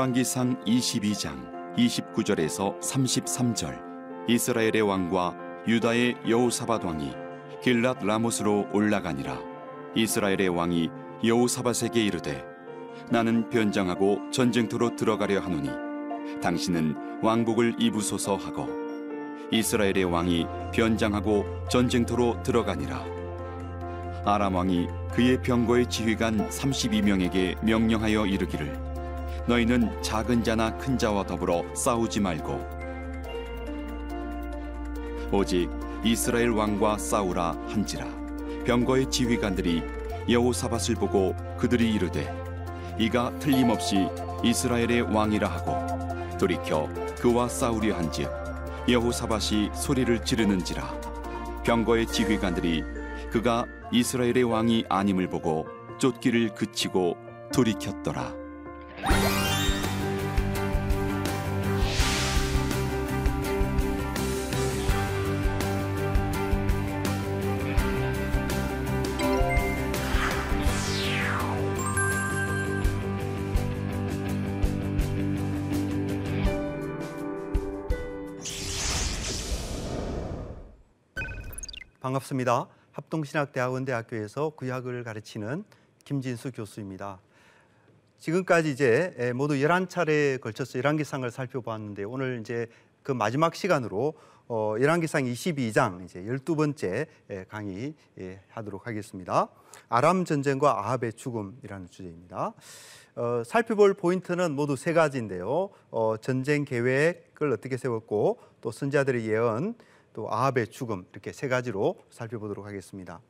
열왕기상 22장 29절에서 33절. 이스라엘의 왕과 유다의 여호사밧 왕이 길랏 라못으로 올라가니라. 이스라엘의 왕이 여호사밧에게 이르되 나는 변장하고 전쟁터로 들어가려 하노니 당신은 왕복을 입으소서 하고 이스라엘의 왕이 변장하고 전쟁터로 들어가니라. 아람 왕이 그의 병거의 지휘관 32명에게 명령하여 이르기를 너희는 작은 자나 큰 자와 더불어 싸우지 말고 오직 이스라엘 왕과 싸우라 한지라 병거의 지휘관들이 여호사밧을 보고 그들이 이르되 이가 틀림없이 이스라엘의 왕이라 하고 돌이켜 그와 싸우려 한즉 여호사밧이 소리를 지르는지라 병거의 지휘관들이 그가 이스라엘의 왕이 아님을 보고 쫓기를 그치고 돌이켰더라. 반갑습니다. 합동신학대학원대학교에서 구약을 가르치는 김진수 교수입니다. 지금까지 이제 모두 11차례에 걸쳐서 열왕기상을 살펴보았는데 오늘 이제 그 마지막 시간으로 어, 열왕기상 22장 이제 12번째 강의 하도록 하겠습니다. 아람 전쟁과 아합의 죽음이라는 주제입니다. 어, 살펴볼 포인트는 모두 세 가지인데요. 어, 전쟁 계획을 어떻게 세웠고 또 선자들의 예언, 또 아합의 죽음 이렇게 세 가지로 살펴보도록 하겠습니다.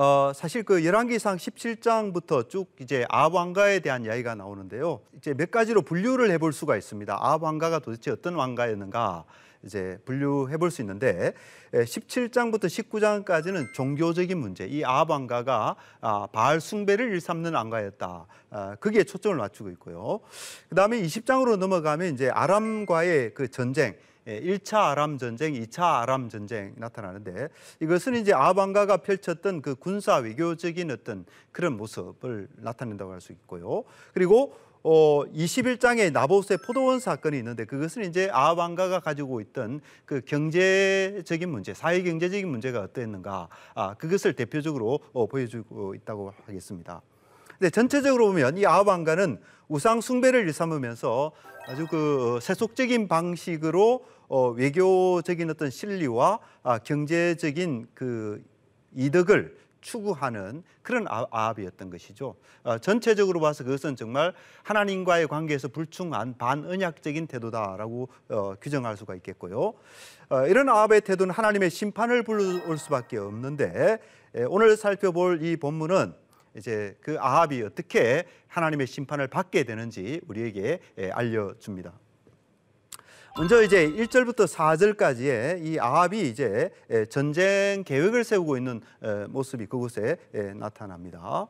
어, 사실 그 열왕기상 17장부터 쭉 이제 아합 왕가에 대한 이야기가 나오는데요. 이제 몇 가지로 분류를 해볼 수가 있습니다. 아합 왕가가 도대체 어떤 왕가였는가 이제 분류해 볼 수 있는데 17장부터 19장까지는 종교적인 문제, 이 아합 왕가가 아, 바알 숭배를 일삼는 왕가였다. 아, 거기에 초점을 맞추고 있고요. 그 다음에 20장으로 넘어가면 이제 아람과의 그 전쟁, 1차 예, 아람 전쟁, 2차 아람 전쟁 나타나는데 이것은 이제 아방가가 펼쳤던 그 군사 외교적인 어떤 그런 모습을 나타낸다고 할 수 있고요. 그리고 어, 21장에 나보스의 포도원 사건이 있는데 그것은 이제 아방가가 가지고 있던 그 경제적인 문제, 사회 경제적인 문제가 어떠했는가, 아, 그것을 대표적으로 어, 보여주고 있다고 하겠습니다. 근데 전체적으로 보면 이 아방가는 우상 숭배를 일삼으면서 아주 그 세속적인 방식으로 어, 외교적인 어떤 실리와 아, 경제적인 그 이득을 추구하는 그런 아, 아합이었던 것이죠. 어, 전체적으로 봐서 그것은 정말 하나님과의 관계에서 불충한 반언약적인 태도다라고 어, 규정할 수가 있겠고요. 어, 이런 아합의 태도는 하나님의 심판을 불러올 수밖에 없는데 에, 오늘 살펴볼 이 본문은 이제 그 아합이 어떻게 하나님의 심판을 받게 되는지 우리에게 에, 알려줍니다. 먼저 이제 1절부터 4절까지의 이 아합이 이제 전쟁 계획을 세우고 있는 모습이 그곳에 나타납니다.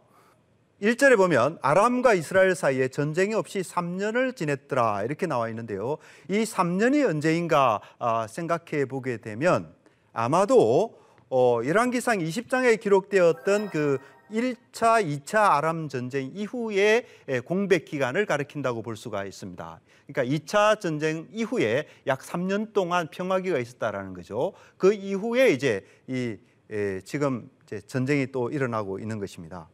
1절에 보면 아람과 이스라엘 사이에 전쟁이 없이 3년을 지냈더라 이렇게 나와 있는데요. 이 3년이 언제인가 아, 생각해 보게 되면 아마도 어, 열왕기상 20장에 기록되었던 그 1차, 2차 아람 전쟁 이후의 공백 기간을 가리킨다고 볼 수가 있습니다. 그러니까 2차 전쟁 이후에 약 3년 동안 평화기가 있었다라는 거죠. 그 이후에 이제 이 에, 지금 이제 전쟁이 또 일어나고 있는 것입니다.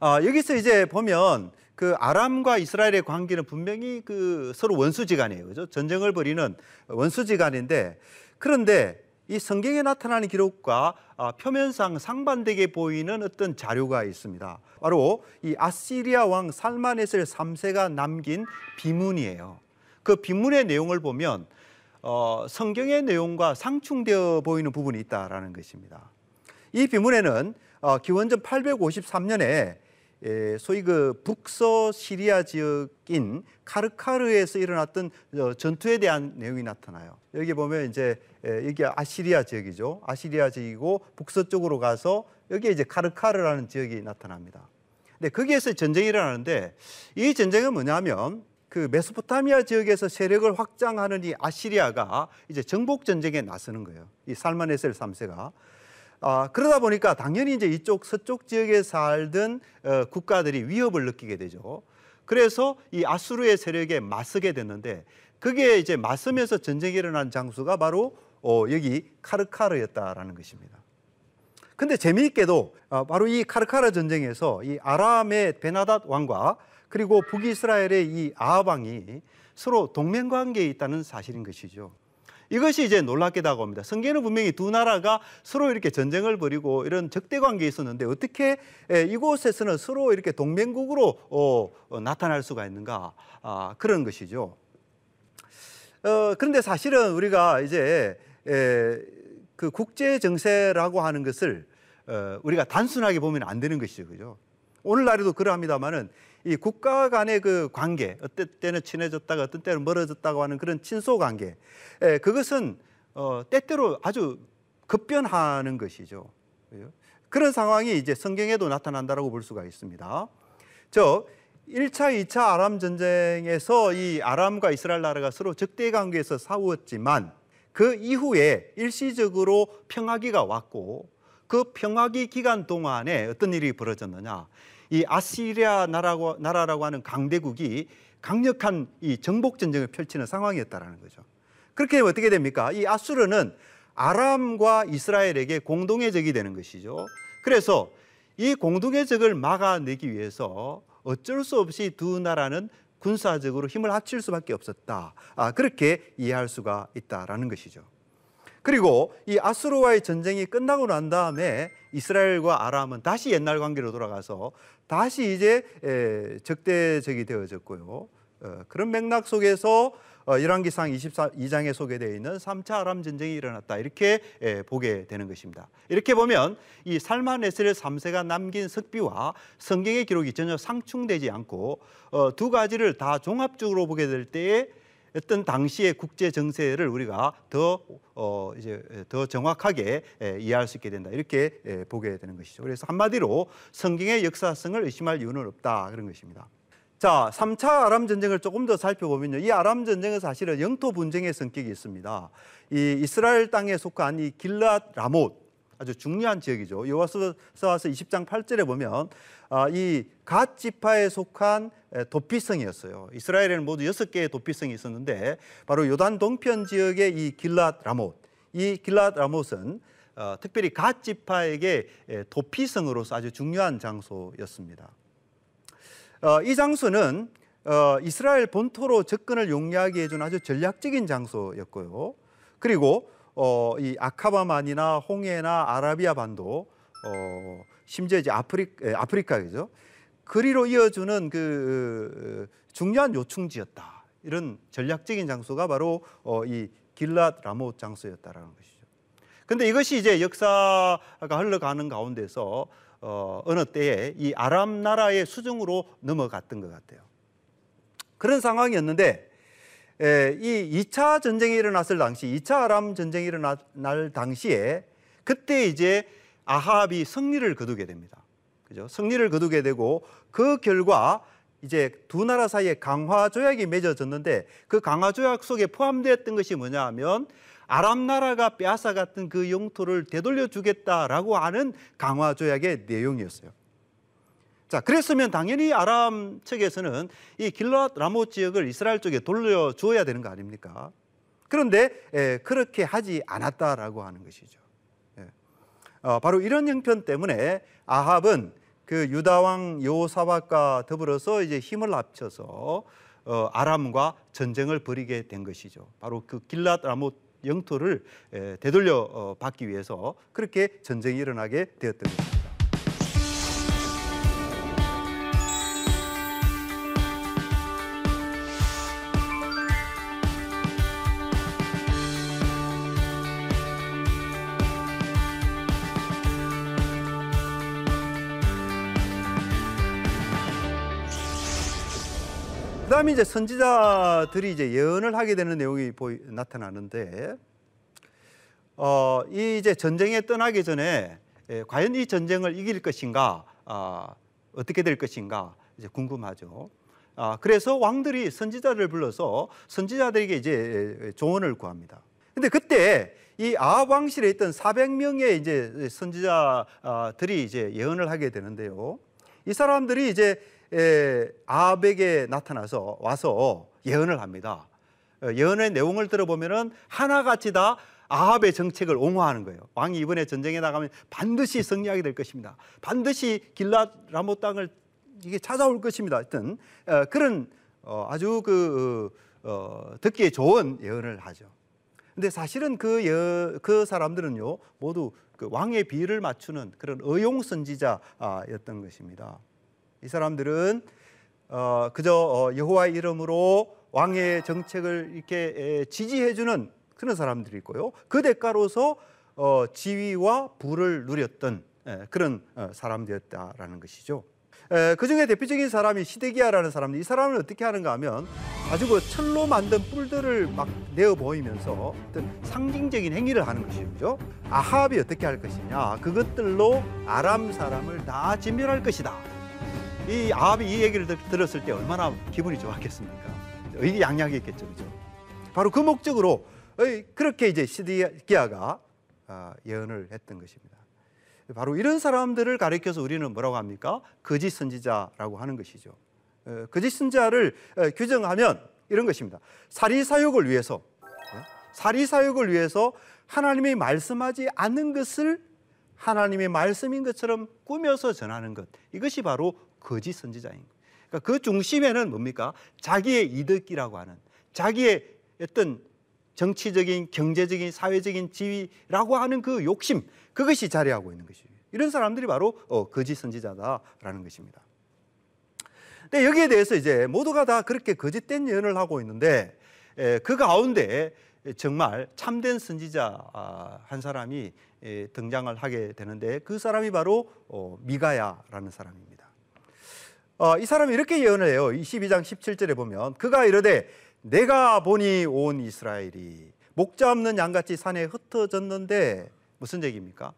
아, 여기서 이제 보면 그 아람과 이스라엘의 관계는 분명히 그 서로 원수지간이에요. 그죠? 전쟁을 벌이는 원수지간인데 그런데 이 성경에 나타나는 기록과 아, 표면상 상반되게 보이는 어떤 자료가 있습니다. 바로 이 아시리아 왕 살마네셀 3세가 남긴 비문이에요. 그 비문의 내용을 보면 어, 성경의 내용과 상충되어 보이는 부분이 있다라는 것입니다. 이 비문에는 어, 기원전 853년에 예, 소위 그 북서 시리아 지역인 카르카르에서 일어났던 어, 전투에 대한 내용이 나타나요. 여기 보면 이제 예, 여기 아시리아 지역이죠. 아시리아 지역이고 북서쪽으로 가서 여기에 이제 카르카르라는 지역이 나타납니다. 근데 거기에서 전쟁이 일어나는데 이 전쟁은 뭐냐면 그 메소포타미아 지역에서 세력을 확장하는 이 아시리아가 이제 정복 전쟁에 나서는 거예요. 이 살마네셀 3세가. 아, 그러다 보니까 당연히 이제 이쪽 서쪽 지역에 살던 어, 국가들이 위협을 느끼게 되죠. 그래서 이 아수르의 세력에 맞서게 됐는데 그게 이제 맞서면서 전쟁이 일어난 장소가 바로 어, 여기 카르카르였다라는 것입니다. 근데 재미있게도 어, 바로 이 카르카르 전쟁에서 이 아람의 베나닷 왕과 그리고 북이스라엘의 이 아합 왕이 서로 동맹 관계에 있다는 사실인 것이죠. 이것이 이제 놀랍게 다가옵니다. 성경에는 분명히 두 나라가 서로 이렇게 전쟁을 벌이고 이런 적대 관계에 있었는데 어떻게 이곳에서는 서로 이렇게 동맹국으로 어, 어, 나타날 수가 있는가 아, 그런 것이죠. 어, 그런데 사실은 우리가 이제 에, 그 국제 정세라고 하는 것을 어, 우리가 단순하게 보면 안 되는 것이죠, 그죠? 오늘날에도 그러합니다만은 이 국가 간의 그 관계, 어떤 때는 친해졌다가 어떤 때는 멀어졌다고 하는 그런 친소 관계, 에, 그것은 어, 때때로 아주 급변하는 것이죠. 그죠? 그런 상황이 이제 성경에도 나타난다라고 볼 수가 있습니다. 저 1차, 2차 아람 전쟁에서 이 아람과 이스라엘 나라가 서로 적대 관계에서 싸웠지만 그 이후에 일시적으로 평화기가 왔고 그 평화기 기간 동안에 어떤 일이 벌어졌느냐. 이 아시리아 나라고, 나라라고 하는 강대국이 강력한 이 정복 전쟁을 펼치는 상황이었다라는 거죠. 그렇게 되면 어떻게 됩니까? 이 아수르는 아람과 이스라엘에게 공동의 적이 되는 것이죠. 그래서 이 공동의 적을 막아내기 위해서 어쩔 수 없이 두 나라는 군사적으로 힘을 합칠 수밖에 없었다. 아, 그렇게 이해할 수가 있다라는 것이죠. 그리고 이 아수르와의 전쟁이 끝나고 난 다음에 이스라엘과 아람은 다시 옛날 관계로 돌아가서 다시 이제 적대적이 되어졌고요. 어, 그런 맥락 속에서 어, 열왕기상 22장에 소개되어 있는 3차 아람 전쟁이 일어났다 이렇게 예, 보게 되는 것입니다. 이렇게 보면 이 살마네스르 3세가 남긴 석비와 성경의 기록이 전혀 상충되지 않고 어, 두 가지를 다 종합적으로 보게 될 때에 어떤 당시의 국제 정세를 우리가 더 어, 이제 더 정확하게 에, 이해할 수 있게 된다 이렇게 에, 보게 되는 것이죠. 그래서 한마디로 성경의 역사성을 의심할 이유는 없다 그런 것입니다. 자, 3차 아람 전쟁을 조금 더 살펴보면요. 이 아람 전쟁은 사실은 영토 분쟁의 성격이 있습니다. 이 이스라엘 땅에 속한 이 길랏 라못 아주 중요한 지역이죠. 여호와서 20장 8절에 보면 아, 이갓 지파에 속한 도피성이었어요. 이스라엘에는 모두 여섯 개의 도피성이 있었는데 바로 요단 동편 지역의 이 길랏 라못, 이 길랏 라못은 어, 특별히 갓 지파에게 도피성으로서 아주 중요한 장소였습니다. 어, 이 장소는 어, 이스라엘 본토로 접근을 용이하게 해준 아주 전략적인 장소였고요. 그리고 어, 이 아카바만이나 홍해나 아라비아 반도 어, 심지어 이제 아프리, 아프리카죠. 그리로 이어주는 그 중요한 요충지였다. 이런 전략적인 장소가 바로 어, 이 길랏 라못 장소였다라는 것이죠. 근데 이것이 이제 역사가 흘러가는 가운데서 어, 어느 때에 이 아람 나라의 수중으로 넘어갔던 것 같아요. 그런 상황이었는데 에, 이 2차 전쟁이 일어났을 당시, 2차 아람 전쟁이 일어날 당시에 그때 이제 아합이 승리를 거두게 됩니다. 그죠? 승리를 거두게 되고 그 결과 이제 두 나라 사이에 강화 조약이 맺어졌는데 그 강화 조약 속에 포함되었던 것이 뭐냐 하면 아람 나라가 빼앗아 갔던 그 영토를 되돌려 주겠다라고 하는 강화 조약의 내용이었어요. 자, 그랬으면 당연히 아람 측에서는 이 길랏 라모 지역을 이스라엘 쪽에 돌려줘야 되는 거 아닙니까? 그런데 에, 그렇게 하지 않았다라고 하는 것이죠. 예. 어, 바로 이런 형편 때문에 아합은 그 유다 왕 여호사밧과 더불어서 이제 힘을 합쳐서 어, 아람과 전쟁을 벌이게 된 것이죠. 바로 그 길랏 라모 영토를 에, 되돌려 어, 받기 위해서 그렇게 전쟁이 일어나게 되었던 것입니다. 그다음에 이제 선지자들이 이제 예언을 하게 되는 내용이 보이, 나타나는데 어, 이 이제 전쟁에 떠나기 전에 예, 과연 이 전쟁을 이길 것인가 아, 어떻게 될 것인가 이제 궁금하죠. 아, 그래서 왕들이 선지자를 불러서 선지자들에게 이제 조언을 구합니다. 근데 그때 이 아합 왕실에 있던 400명의 이제 선지자들이 이제 예언을 하게 되는데요. 이 사람들이 이제 에, 아합에게 나타나서 와서 예언을 합니다. 어, 예언의 내용을 들어보면은 하나같이 다 아합의 정책을 옹호하는 거예요. 왕이 이번에 전쟁에 나가면 반드시 승리하게 될 것입니다. 반드시 길랏 라모 땅을 이게 찾아올 것입니다. 하여튼 어, 그런 어, 아주 그 어, 듣기에 좋은 예언을 하죠. 근데 사실은 그, 여, 그 사람들은요 모두 그 왕의 비를 맞추는 그런 의용 선지자였던 것입니다. 이 사람들은 어, 그저 어, 여호와의 이름으로 왕의 정책을 이렇게 지지해주는 그런 사람들이 있고요. 그 대가로서 어, 지위와 부를 누렸던 예, 그런 어, 사람들이었다라는 것이죠. 그 중에 대표적인 사람이 시데기야라는 사람인데 이 사람은 어떻게 하는가 하면 아주 그 철로 만든 뿔들을 막 내어 보이면서 어떤 상징적인 행위를 하는 것이죠. 아합이 어떻게 할 것이냐? 그것들로 아람 사람을 다 진멸할 것이다. 이 아합이 이 얘기를 들었을 때 얼마나 기분이 좋았겠습니까? 의기양양했겠죠, 그죠? 바로 그 목적으로 그렇게 이제 시드기야가 아, 예언을 했던 것입니다. 바로 이런 사람들을 가리켜서 우리는 뭐라고 합니까? 거짓 선지자라고 하는 것이죠. 거짓 선지자를 규정하면 이런 것입니다. 사리 사욕을 위해서 사리 사욕을 위해서 하나님이 말씀하지 않는 것을 하나님의 말씀인 것처럼 꾸며서 전하는 것 이것이 바로 거짓 선지자인 것. 그러니까 그 중심에는 뭡니까? 자기의 이득이라고 하는 자기의 어떤 정치적인, 경제적인, 사회적인 지위라고 하는 그 욕심 그것이 자리하고 있는 것이죠. 이런 사람들이 바로 어, 거짓 선지자다라는 것입니다. 근데 여기에 대해서 이제 모두가 다 그렇게 거짓된 예언을 하고 있는데 에, 그 가운데 정말 참된 선지자 아, 한 사람이 에, 등장을 하게 되는데 그 사람이 바로 어, 미가야라는 사람입니다. 어, 이 사람이 이렇게 예언을 해요. 22장 17절에 보면 그가 이르되 내가 보니 온 이스라엘이 목자 없는 양같이 산에 흩어졌는데 무슨 얘기입니까?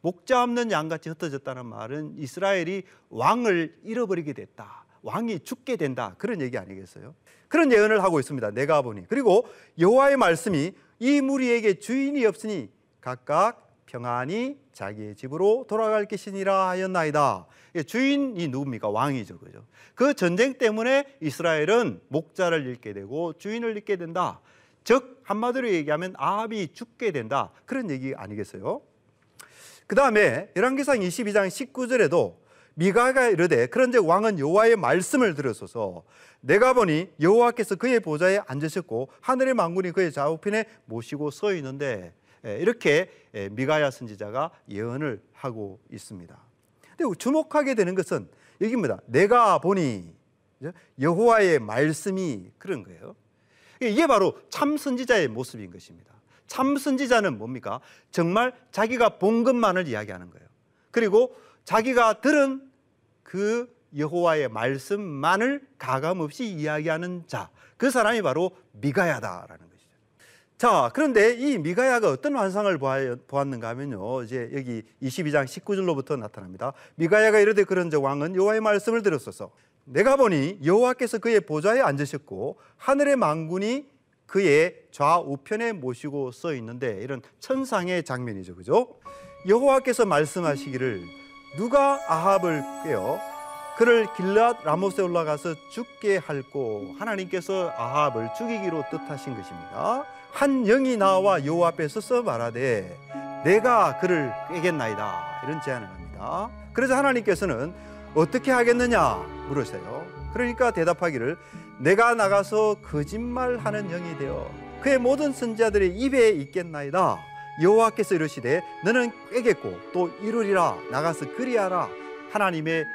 목자 없는 양같이 흩어졌다는 말은 이스라엘이 왕을 잃어버리게 됐다. 왕이 죽게 된다. 그런 얘기 아니겠어요? 그런 예언을 하고 있습니다. 내가 보니. 그리고 여호와의 말씀이 이 무리에게 주인이 없으니 각각 평안히 자기의 집으로 돌아갈 것이니라 하였나이다. 주인이 누굽니까? 왕이죠. 그죠? 그 전쟁 때문에 이스라엘은 목자를 잃게 되고 주인을 잃게 된다. 즉 한마디로 얘기하면 아합이 죽게 된다. 그런 얘기 아니겠어요? 그 다음에 열왕기상 22장 19절에도 미가가 이르되 그런즉 왕은 여호와의 말씀을 들으소서 내가 보니 여호와께서 그의 보좌에 앉으셨고 하늘의 망군이 그의 좌우편에 모시고 서 있는데 예, 이렇게 예, 미가야 선지자가 예언을 하고 있습니다. 근데 주목하게 되는 것은 여기입니다. 내가 보니 여호와의 말씀이 그런 거예요. 이게 바로 참 선지자의 모습인 것입니다. 참 선지자는 뭡니까? 정말 자기가 본 것만을 이야기하는 거예요. 그리고 자기가 들은 그 여호와의 말씀만을 가감 없이 이야기하는 자, 그 사람이 바로 미가야다라는 것이죠. 자, 그런데 이 미가야가 어떤 환상을 보았는가 하면요. 이제 여기 22장 19절로부터 나타납니다. 미가야가 이르되 그런 저 왕은 여호와의 말씀을 들었소서. 내가 보니 여호와께서 그의 보좌에 앉으셨고 하늘의 망군이 그의 좌우편에 모시고 써 있는데 이런 천상의 장면이죠. 그죠? 여호와께서 말씀하시기를 누가 아합을 꿰어 그를 길랏 라모스에 올라가서 죽게 할고 하나님께서 아합을 죽이기로 뜻하신 것입니다. 한 영이 나와 여호와 앞에 서서 말하되 내가 그를 꿰겠나이다 이런 제안을 합니다. 그래서 하나님께서는 어떻게 하겠느냐 물으세요. 그러니까 대답하기를 내가 나가서 거짓말하는 영이 되어 그의 모든 선자들의 입에 있겠나이다. 여호와께서 이르시되 너는 꿰겠고 또 이루리라 나가서 그리하라 하나님의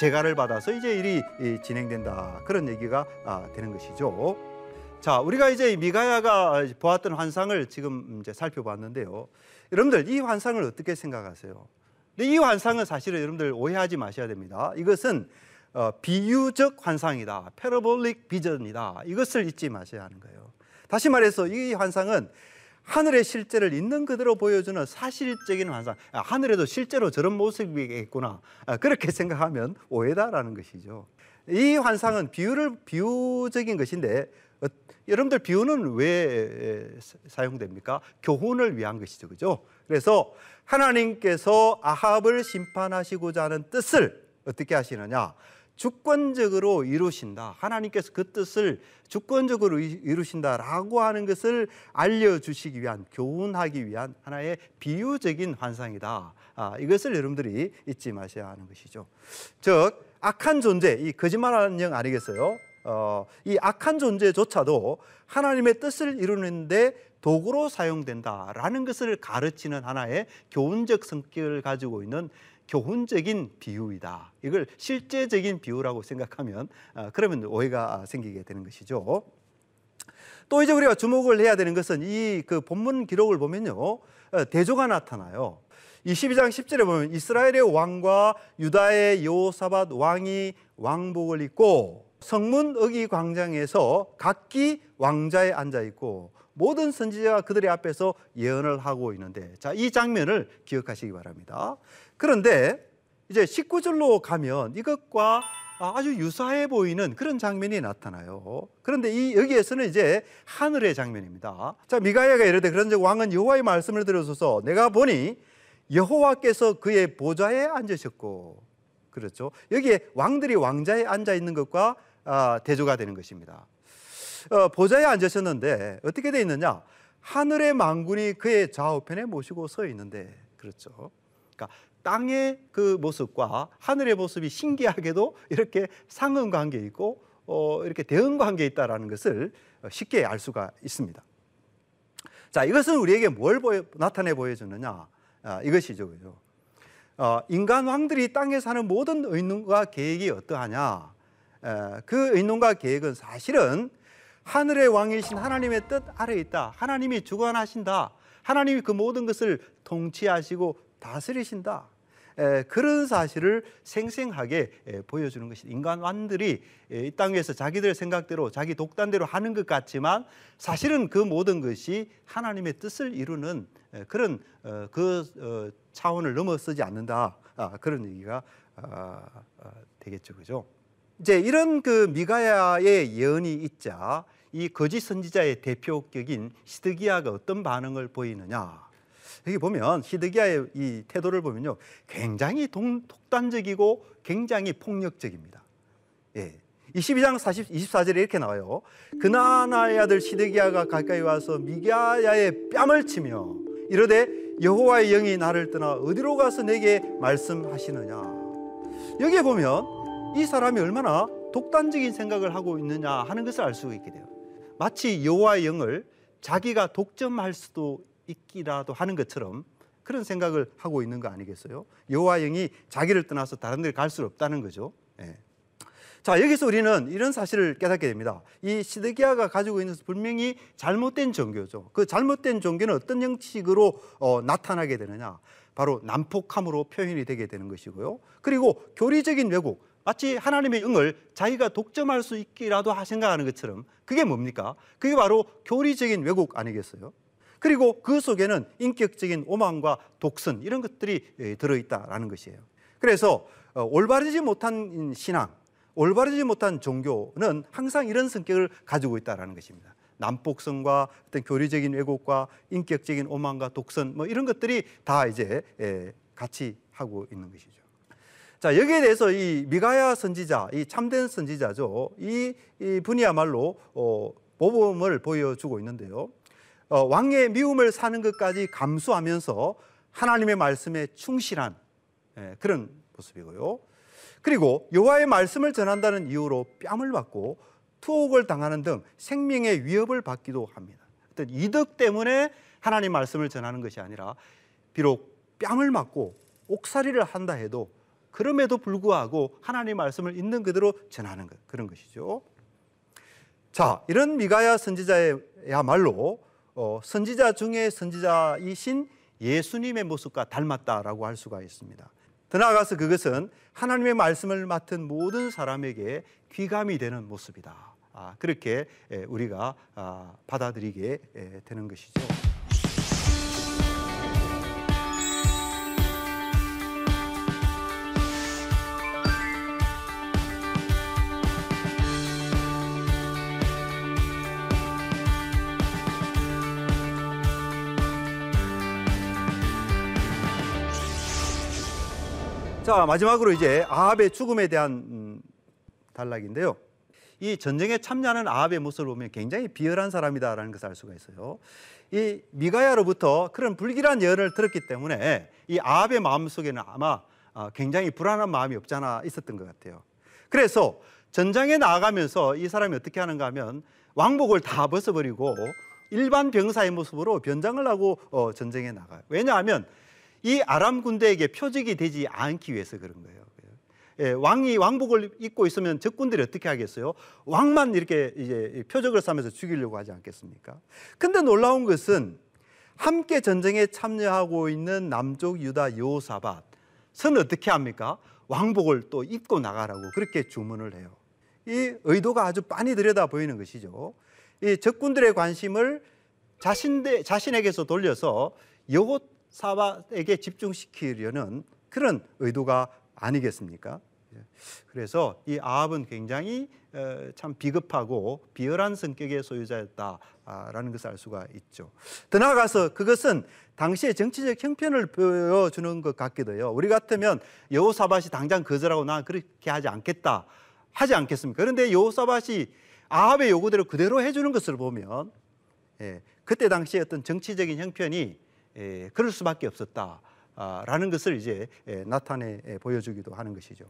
재가를 받아서 이제 일이 진행된다 그런 얘기가 아, 되는 것이죠. 자, 우리가 이제 미가야가 보았던 환상을 지금 이제 살펴봤는데요. 여러분들 이 환상을 어떻게 생각하세요? 이 환상은 사실은 여러분들 오해하지 마셔야 됩니다. 이것은 어, 비유적 환상이다. 패러볼릭 비전이다. 이것을 잊지 마셔야 하는 거예요. 다시 말해서 이 환상은 하늘의 실제를 있는 그대로 보여주는 사실적인 환상. 아, 하늘에도 실제로 저런 모습이 있구나. 아, 그렇게 생각하면 오해다라는 것이죠. 이 환상은 비유를 비유적인 것인데 어, 여러분들 비유는 왜 사용됩니까? 교훈을 위한 것이죠. 그죠? 그래서 하나님께서 아합을 심판하시고자 하는 뜻을 어떻게 하시느냐? 주권적으로 이루신다. 하나님께서 그 뜻을 주권적으로 이루신다라고 하는 것을 알려주시기 위한 교훈하기 위한 하나의 비유적인 환상이다. 아, 이것을 여러분들이 잊지 마셔야 하는 것이죠. 즉 악한 존재, 이 거짓말하는 영 아니겠어요? 어, 이 악한 존재조차도 하나님의 뜻을 이루는데 도구로 사용된다라는 것을 가르치는 하나의 교훈적 성격을 가지고 있는 교훈적인 비유이다. 이걸 실제적인 비유라고 생각하면 어, 그러면 오해가 생기게 되는 것이죠. 또 이제 우리가 주목을 해야 되는 것은 이 그 본문 기록을 보면요. 어, 대조가 나타나요. 22장 10절에 보면 이스라엘의 왕과 유다의 여호사밧 왕이 왕복을 입고 성문 어기 광장에서 각기 왕자에 앉아 있고 모든 선지자가 그들의 앞에서 예언을 하고 있는데 자, 이 장면을 기억하시기 바랍니다. 그런데 이제 19절로 가면 이것과 아주 유사해 보이는 그런 장면이 나타나요. 그런데 이 여기에서는 이제 하늘의 장면입니다. 자, 미가야가 이르되 그런즉 왕은 여호와의 말씀을 들으소서 내가 보니 여호와께서 그의 보좌에 앉으셨고 그렇죠. 여기에 왕들이 왕자에 앉아 있는 것과 아, 대조가 되는 것입니다. 어, 보좌에 앉으셨는데 어떻게 돼 있느냐? 하늘의 망군이 그의 좌우편에 모시고 서 있는데 그렇죠. 그러니까 땅의 그 모습과 하늘의 모습이 신기하게도 이렇게 상응 관계 있고 어, 이렇게 대응 관계 있다라는 것을 쉽게 알 수가 있습니다. 자, 이것은 우리에게 뭘 보여, 나타내 보여주느냐? 아, 이것이죠, 그죠? 어, 인간 왕들이 땅에 사는 모든 의논과 계획이 어떠하냐? 에, 그 의논과 계획은 사실은 하늘의 왕이신 하나님의 뜻 아래 있다. 하나님이 주관하신다. 하나님이 그 모든 것을 통치하시고 다스리신다. 에, 그런 사실을 생생하게 에, 보여주는 것이 인간완들이 이 땅에서 자기들 생각대로 자기 독단대로 하는 것 같지만 사실은 그 모든 것이 하나님의 뜻을 이루는 에, 그런 어, 그 어, 차원을 넘어서지 않는다 아, 그런 얘기가 아, 아, 되겠죠, 그죠? 이제 이런 그 미가야의 예언이 있자 이 거짓 선지자의 대표격인 시드기야가 어떤 반응을 보이느냐? 여기 보면 히드기야의 이 태도를 보면요. 굉장히 독단적이고 굉장히 폭력적입니다. 예. 22장 40, 24절에 이렇게 나와요. 그나나의 아들 시드기야가 가까이 와서 미가야의 뺨을 치며 이르되 여호와의 영이 나를 떠나 어디로 가서 내게 말씀하시느냐. 여기에 보면 이 사람이 얼마나 독단적인 생각을 하고 있느냐 하는 것을 알 수 있게 돼요. 마치 여호와의 영을 자기가 독점할 수도 있기라도 하는 것처럼 그런 생각을 하고 있는 거 아니겠어요? 여호와 영이 자기를 떠나서 다른 데갈수 없다는 거죠. 예. 자 여기서 우리는 이런 사실을 깨닫게 됩니다. 이 시드기야가 가지고 있는 분명히 잘못된 종교죠. 그 잘못된 종교는 어떤 형식으로 어, 나타나게 되느냐? 바로 난폭함으로 표현이 되게 되는 것이고요. 그리고 교리적인 왜곡, 마치 하나님의 응을 자기가 독점할 수 있기라도 생각하는 것처럼 그게 뭡니까? 그게 바로 교리적인 왜곡 아니겠어요? 그리고 그 속에는 인격적인 오만과 독선 이런 것들이 예, 들어있다라는 것이에요. 그래서 어, 올바르지 못한 신앙, 올바르지 못한 종교는 항상 이런 성격을 가지고 있다라는 것입니다. 난폭성과 어떤 교리적인 왜곡과 인격적인 오만과 독선 뭐 이런 것들이 다 이제 예, 같이 하고 있는 것이죠. 자 여기에 대해서 이 미가야 선지자, 이 참된 선지자죠. 이, 이 분이야말로 어, 모범을 보여주고 있는데요. 어, 왕의 미움을 사는 것까지 감수하면서 하나님의 말씀에 충실한 예, 그런 모습이고요. 그리고 여호와의 말씀을 전한다는 이유로 뺨을 받고 투옥을 당하는 등 생명의 위협을 받기도 합니다. 어떤 이득 때문에 하나님 말씀을 전하는 것이 아니라 비록 뺨을 맞고 옥살이를 한다 해도 그럼에도 불구하고 하나님 말씀을 있는 그대로 전하는 것 그런 것이죠. 자, 이런 미가야 선지자야말로 어, 선지자 중에 선지자이신 예수님의 모습과 닮았다라고 할 수가 있습니다. 더 나아가서 그것은 하나님의 말씀을 맡은 모든 사람에게 귀감이 되는 모습이다. 아, 그렇게 우리가 아, 받아들이게 되는 것이죠. 자 마지막으로 이제 아합의 죽음에 대한 음, 단락인데요. 이 전쟁에 참여하는 아합의 모습을 보면 굉장히 비열한 사람이다라는 것을 알 수가 있어요. 이 미가야로부터 그런 불길한 예언을 들었기 때문에 이 아합의 마음 속에는 아마 아, 굉장히 불안한 마음이 없잖아 있었던 것 같아요. 그래서 전장에 나아가면서 이 사람이 어떻게 하는가 하면 왕복을 다 벗어버리고 일반 병사의 모습으로 변장을 하고 어, 전쟁에 나가요. 왜냐하면 이 아람 군대에게 표적이 되지 않기 위해서 그런 거예요. 예, 왕이 왕복을 입고 있으면 적군들이 어떻게 하겠어요? 왕만 이렇게 이제 표적을 삼아서 죽이려고 하지 않겠습니까? 근데 놀라운 것은 함께 전쟁에 참여하고 있는 남쪽 유다 여호사밧은 어떻게 합니까? 왕복을 또 입고 나가라고 그렇게 주문을 해요. 이 의도가 아주 빤히 들여다 보이는 것이죠. 이 적군들의 관심을 자신대, 자신에게서 돌려서 여호 사밧에게 집중시키려는 그런 의도가 아니겠습니까? 예. 그래서 이 아합은 굉장히 어, 참 비겁하고 비열한 성격의 소유자였다라는 것을 알 수가 있죠. 더 나아가서 그것은 당시의 정치적 형편을 보여주는 것 같기도 해요. 우리 같으면 여호사밧이 당장 거절하고 나 그렇게 하지 않겠다 하지 않겠습니까? 그런데 여호사밧이 아합의 요구대로 그대로 해주는 것을 보면 예, 그때 당시의 어떤 정치적인 형편이 예, 그럴 수밖에 없었다라는 것을 이제 예, 나타내 보여주기도 하는 것이죠.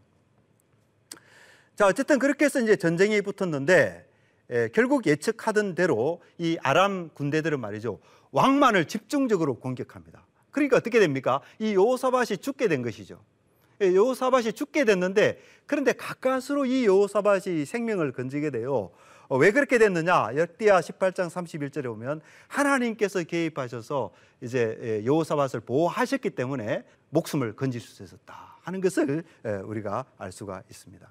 자, 어쨌든 그렇게 해서 이제 전쟁이 붙었는데 예, 결국 예측하던 대로 이 아람 군대들은 말이죠. 왕만을 집중적으로 공격합니다. 그러니까 어떻게 됩니까? 이 여호사밧이 죽게 된 것이죠. 예, 여호사밧이 죽게 됐는데 그런데 가까스로 이 여호사밧이 생명을 건지게 돼요. 어, 왜 그렇게 됐느냐? 역대하 18장 31절에 보면 하나님께서 개입하셔서 이제 예, 여호사밧을 보호하셨기 때문에 목숨을 건질 수 있었다 하는 것을 예, 우리가 알 수가 있습니다.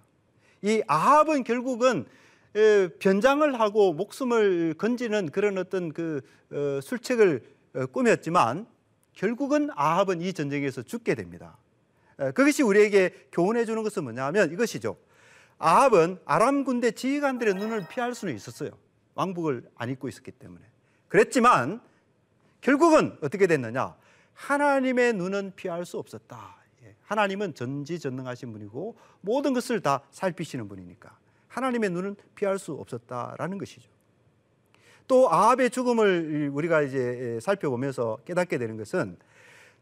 이 아합은 결국은 변장을 하고 목숨을 건지는 그런 어떤 그 어, 술책을 어, 꾸몄지만 결국은 아합은 이 전쟁에서 죽게 됩니다. 그것이 우리에게 교훈해 주는 것은 뭐냐면 이것이죠. 아합은 아람 군대 지휘관들의 눈을 피할 수는 있었어요. 왕복을 안 입고 있었기 때문에. 그랬지만 결국은 어떻게 됐느냐? 하나님의 눈은 피할 수 없었다. 하나님은 전지전능하신 분이고 모든 것을 다 살피시는 분이니까 하나님의 눈은 피할 수 없었다라는 것이죠. 또 아합의 죽음을 우리가 이제 살펴보면서 깨닫게 되는 것은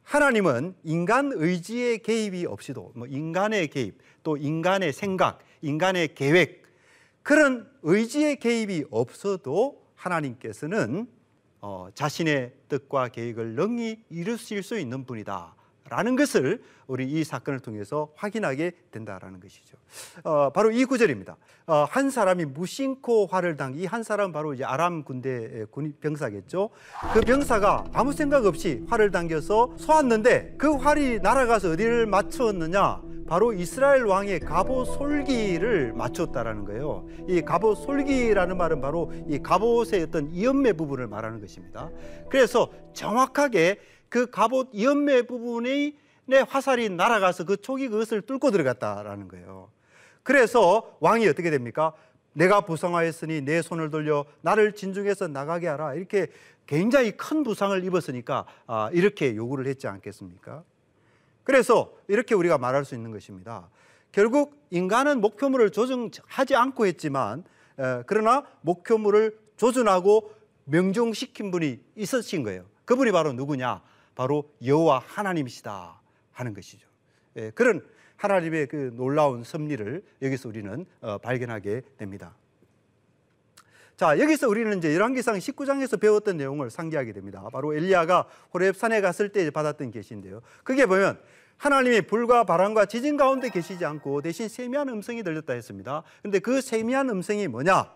하나님은 인간 의지의 개입이 없이도 뭐 인간의 개입, 또 인간의 생각, 인간의 계획 그런 의지의 개입이 없어도 하나님께서는 어, 자신의 뜻과 계획을 능히 이루실 수 있는 분이다. 라는 것을 우리 이 사건을 통해서 확인하게 된다라는 것이죠. 어, 바로 이 구절입니다. 어, 한 사람이 무심코 화를 당, 이 한 사람은 바로 이제 아람 군대 군 병사겠죠. 그 병사가 아무 생각 없이 활을 당겨서 쏘았는데 그 활이 날아가서 어디를 맞추었느냐? 바로 이스라엘 왕의 갑옷 솔기를 맞췄다라는 거예요. 이 갑옷 솔기라는 말은 바로 이 갑옷의 어떤 이연매 부분을 말하는 것입니다. 그래서 정확하게 그 갑옷 연매 부분에 화살이 날아가서 그 촉이 그것을 뚫고 들어갔다라는 거예요. 그래서 왕이 어떻게 됩니까? 내가 부상하였으니 내 손을 돌려 나를 진중해서 나가게 하라. 이렇게 굉장히 큰 부상을 입었으니까 아, 이렇게 요구를 했지 않겠습니까? 그래서 이렇게 우리가 말할 수 있는 것입니다. 결국 인간은 목표물을 조정하지 않고 했지만 그러나 목표물을 조준하고 명중시킨 분이 있으신 거예요. 그분이 바로 누구냐? 바로 여호와 하나님이시다 하는 것이죠. 예, 그런 하나님의 그 놀라운 섭리를 여기서 우리는 어, 발견하게 됩니다. 자, 여기서 우리는 이제 열왕기상 19장에서 배웠던 내용을 상기하게 됩니다. 바로 엘리야가 호렙산에 갔을 때 받았던 계시인데요. 그게 보면 하나님이 불과 바람과 지진 가운데 계시지 않고 대신 세미한 음성이 들렸다 했습니다. 근데 그 세미한 음성이 뭐냐?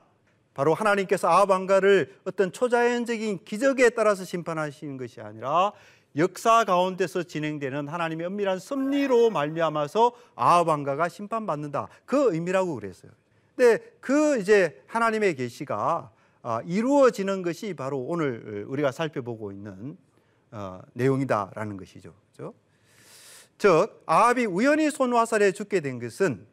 바로 하나님께서 아합 왕가를 어떤 초자연적인 기적에 따라서 심판하시는 것이 아니라 역사 가운데서 진행되는 하나님의 엄밀한 섭리로 말미암아서 아합 왕가가 심판받는다. 그 의미라고 그랬어요. 근데 그 이제 하나님의 계시가 아, 이루어지는 것이 바로 오늘 우리가 살펴보고 있는 어, 내용이다라는 것이죠. 그렇죠? 즉 아합이 우연히 손화살에 죽게 된 것은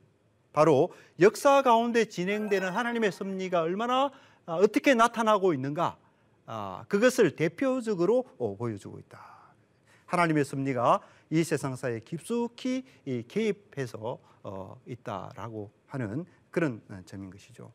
바로 역사 가운데 진행되는 하나님의 섭리가 얼마나 아, 어떻게 나타나고 있는가 아, 그것을 대표적으로 어, 보여주고 있다. 하나님의 섭리가 이 세상사에 깊숙이 개입해서 어, 있다라고 하는 그런 어, 점인 것이죠.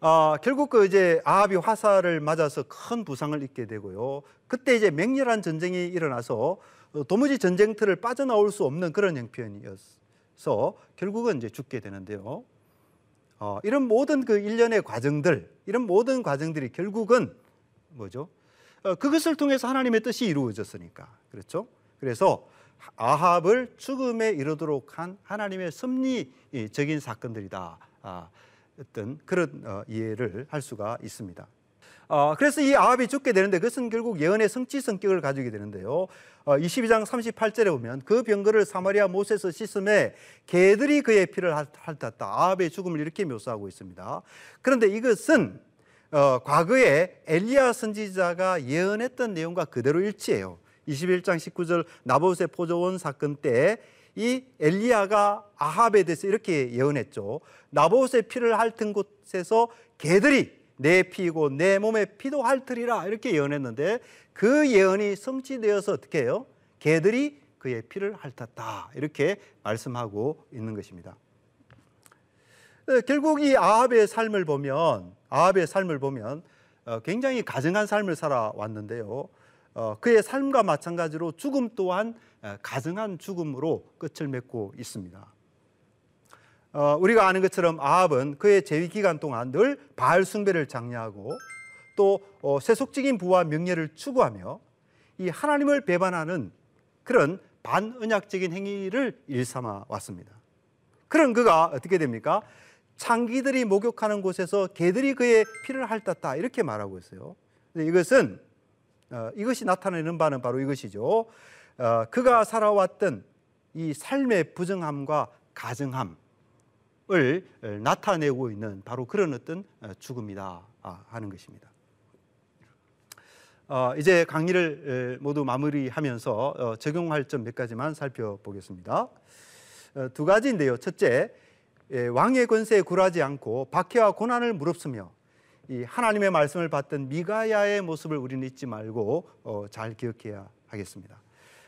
아, 결국 그 이제 아합이 화살을 맞아서 큰 부상을 입게 되고요. 그때 이제 맹렬한 전쟁이 일어나서 어, 도무지 전쟁터를 빠져나올 수 없는 그런 형편이어서 결국은 이제 죽게 되는데요. 어, 이런 모든 그 일련의 과정들, 이런 모든 과정들이 결국은 뭐죠? 어, 그것을 통해서 하나님의 뜻이 이루어졌으니까. 그렇죠? 그래서 아합을 죽음에 이르도록 한 하나님의 섭리적인 사건들이다. 아, 어떤 그런 어, 이해를 할 수가 있습니다. 어, 그래서 이 아합이 죽게 되는데 그것은 결국 예언의 성취 성격을 가지게 되는데요. 어, 22장 38절에 보면 그 병거를 사마리아 못에서 씻음에 개들이 그의 피를 핥았다. 아합의 죽음을 이렇게 묘사하고 있습니다. 그런데 이것은 어, 과거에 엘리야 선지자가 예언했던 내용과 그대로 일치해요. 21장 19절 나봇의 포조원 사건 때 이 엘리야가 아합에 대해서 이렇게 예언했죠. 나봇의 피를 핥은 곳에서 개들이 내 피고 내 몸의 피도 핥으리라 이렇게 예언했는데 그 예언이 성취되어서 어떻게 해요? 개들이 그의 피를 핥았다 이렇게 말씀하고 있는 것입니다. 네, 결국 이 아합의 삶을 보면 아합의 삶을 보면 어, 굉장히 가정한 삶을 살아왔는데요. 어, 그의 삶과 마찬가지로 죽음 또한 가증한 죽음으로 끝을 맺고 있습니다. 어, 우리가 아는 것처럼 아합은 그의 재위 기간 동안 늘 바알 숭배를 장려하고 또 어, 세속적인 부와 명예를 추구하며 이 하나님을 배반하는 그런 반언약적인 행위를 일삼아 왔습니다. 그런 그가 어떻게 됩니까? 창기들이 목욕하는 곳에서 개들이 그의 피를 핥았다 이렇게 말하고 있어요. 이것은 어, 이것이 나타내는 바는 바로 이것이죠. 어, 그가 살아왔던 이 삶의 부정함과 가정함을 나타내고 있는 바로 그런 어떤 어, 죽음이다 아, 하는 것입니다. 어, 이제 강의를 모두 마무리하면서 어, 적용할 점 몇 가지만 살펴보겠습니다. 어, 두 가지인데요. 첫째, 예, 왕의 권세에 굴하지 않고 박해와 고난을 무릅쓰며 이 하나님의 말씀을 받던 미가야의 모습을 우리는 잊지 말고 어, 잘 기억해야 하겠습니다.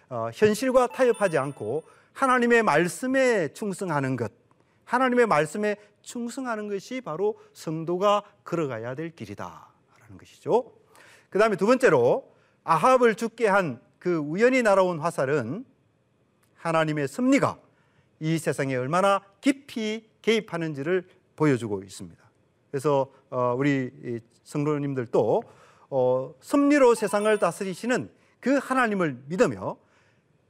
어, 현실과 타협하지 않고 하나님의 말씀에 충성하는 것, 하나님의 말씀에 충성하는 것이 바로 성도가 걸어가야 될 길이다라는 것이죠. 그 다음에 두 번째로 아합을 죽게 한 그 우연히 날아온 화살은 하나님의 섭리가 이 세상에 얼마나 깊이 개입하는지를 보여주고 있습니다. 그래서 어, 우리 성도님들도 어, 섭리로 세상을 다스리시는 그 하나님을 믿으며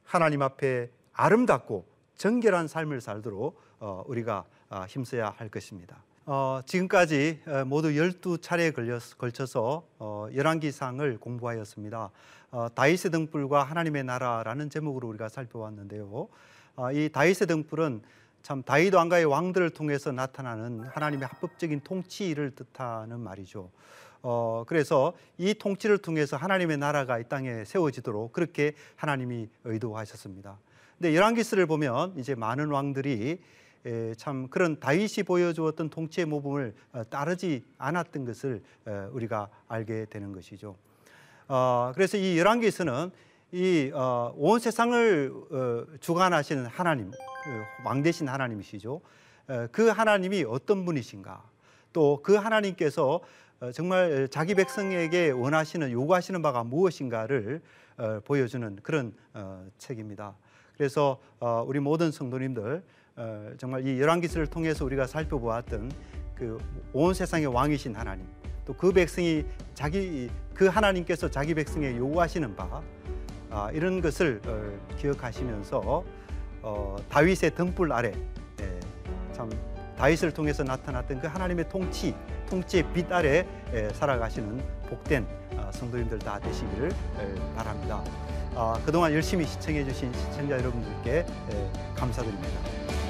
하나님 앞에 아름답고 정결한 삶을 살도록 어, 우리가 아, 힘써야 할 것입니다. 어, 지금까지 모두 12차례에 걸쳐서 어, 열왕기상을 공부하였습니다. 어, 다윗의 등불과 하나님의 나라라는 제목으로 우리가 살펴왔는데요. 어, 이 다윗의 등불은 참 다윗 왕가의 왕들을 통해서 나타나는 하나님의 합법적인 통치를 뜻하는 말이죠. 어, 그래서 이 통치를 통해서 하나님의 나라가 이 땅에 세워지도록 그렇게 하나님이 의도하셨습니다. 근데 열왕기스를 보면 이제 많은 왕들이 에, 참 그런 다윗이 보여주었던 통치의 모범을 어, 따르지 않았던 것을 어, 우리가 알게 되는 것이죠. 어, 그래서 이 열왕기서는 이온 어, 세상을 어, 주관하시는 하나님, 그왕 대신 하나님이시죠. 그 하나님이 어떤 분이신가? 또 그 하나님께서 어, 정말 자기 백성에게 원하시는 요구하시는 바가 무엇인가를 보여주는 그런 책입니다. 그래서 우리 모든 성도님들 정말 이 열왕기서를 통해서 우리가 살펴보았던 그 온 세상의 왕이신 하나님, 또 그 백성이 자기 그 하나님께서 자기 백성에 요구하시는 바 아, 이런 것을 어, 기억하시면서 어, 다윗의 등불 아래 예, 참 다윗을 통해서 나타났던 그 하나님의 통치, 통치의 빛 아래 예, 살아가시는 복된 어, 성도님들 다 되시기를 예, 바랍니다. 아, 그동안 열심히 시청해 주신 시청자 여러분들께 예, 감사드립니다.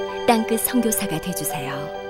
땅끝 선교사가 되주세요